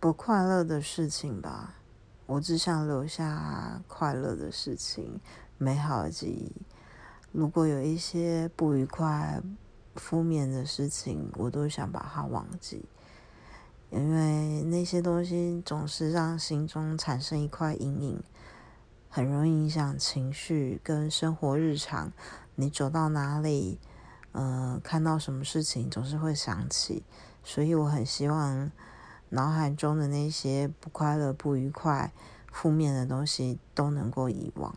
不快乐的事情吧。我只想留下快乐的事情、美好的记忆。如果有一些不愉快、负面的事情，我都想把它忘记，因为那些东西总是让心中产生一块阴影，很容易影响情绪跟生活日常。你走到哪里，嗯，看到什么事情，总是会想起。所以我很希望脑海中的那些不快乐、不愉快、负面的东西都能够遗忘。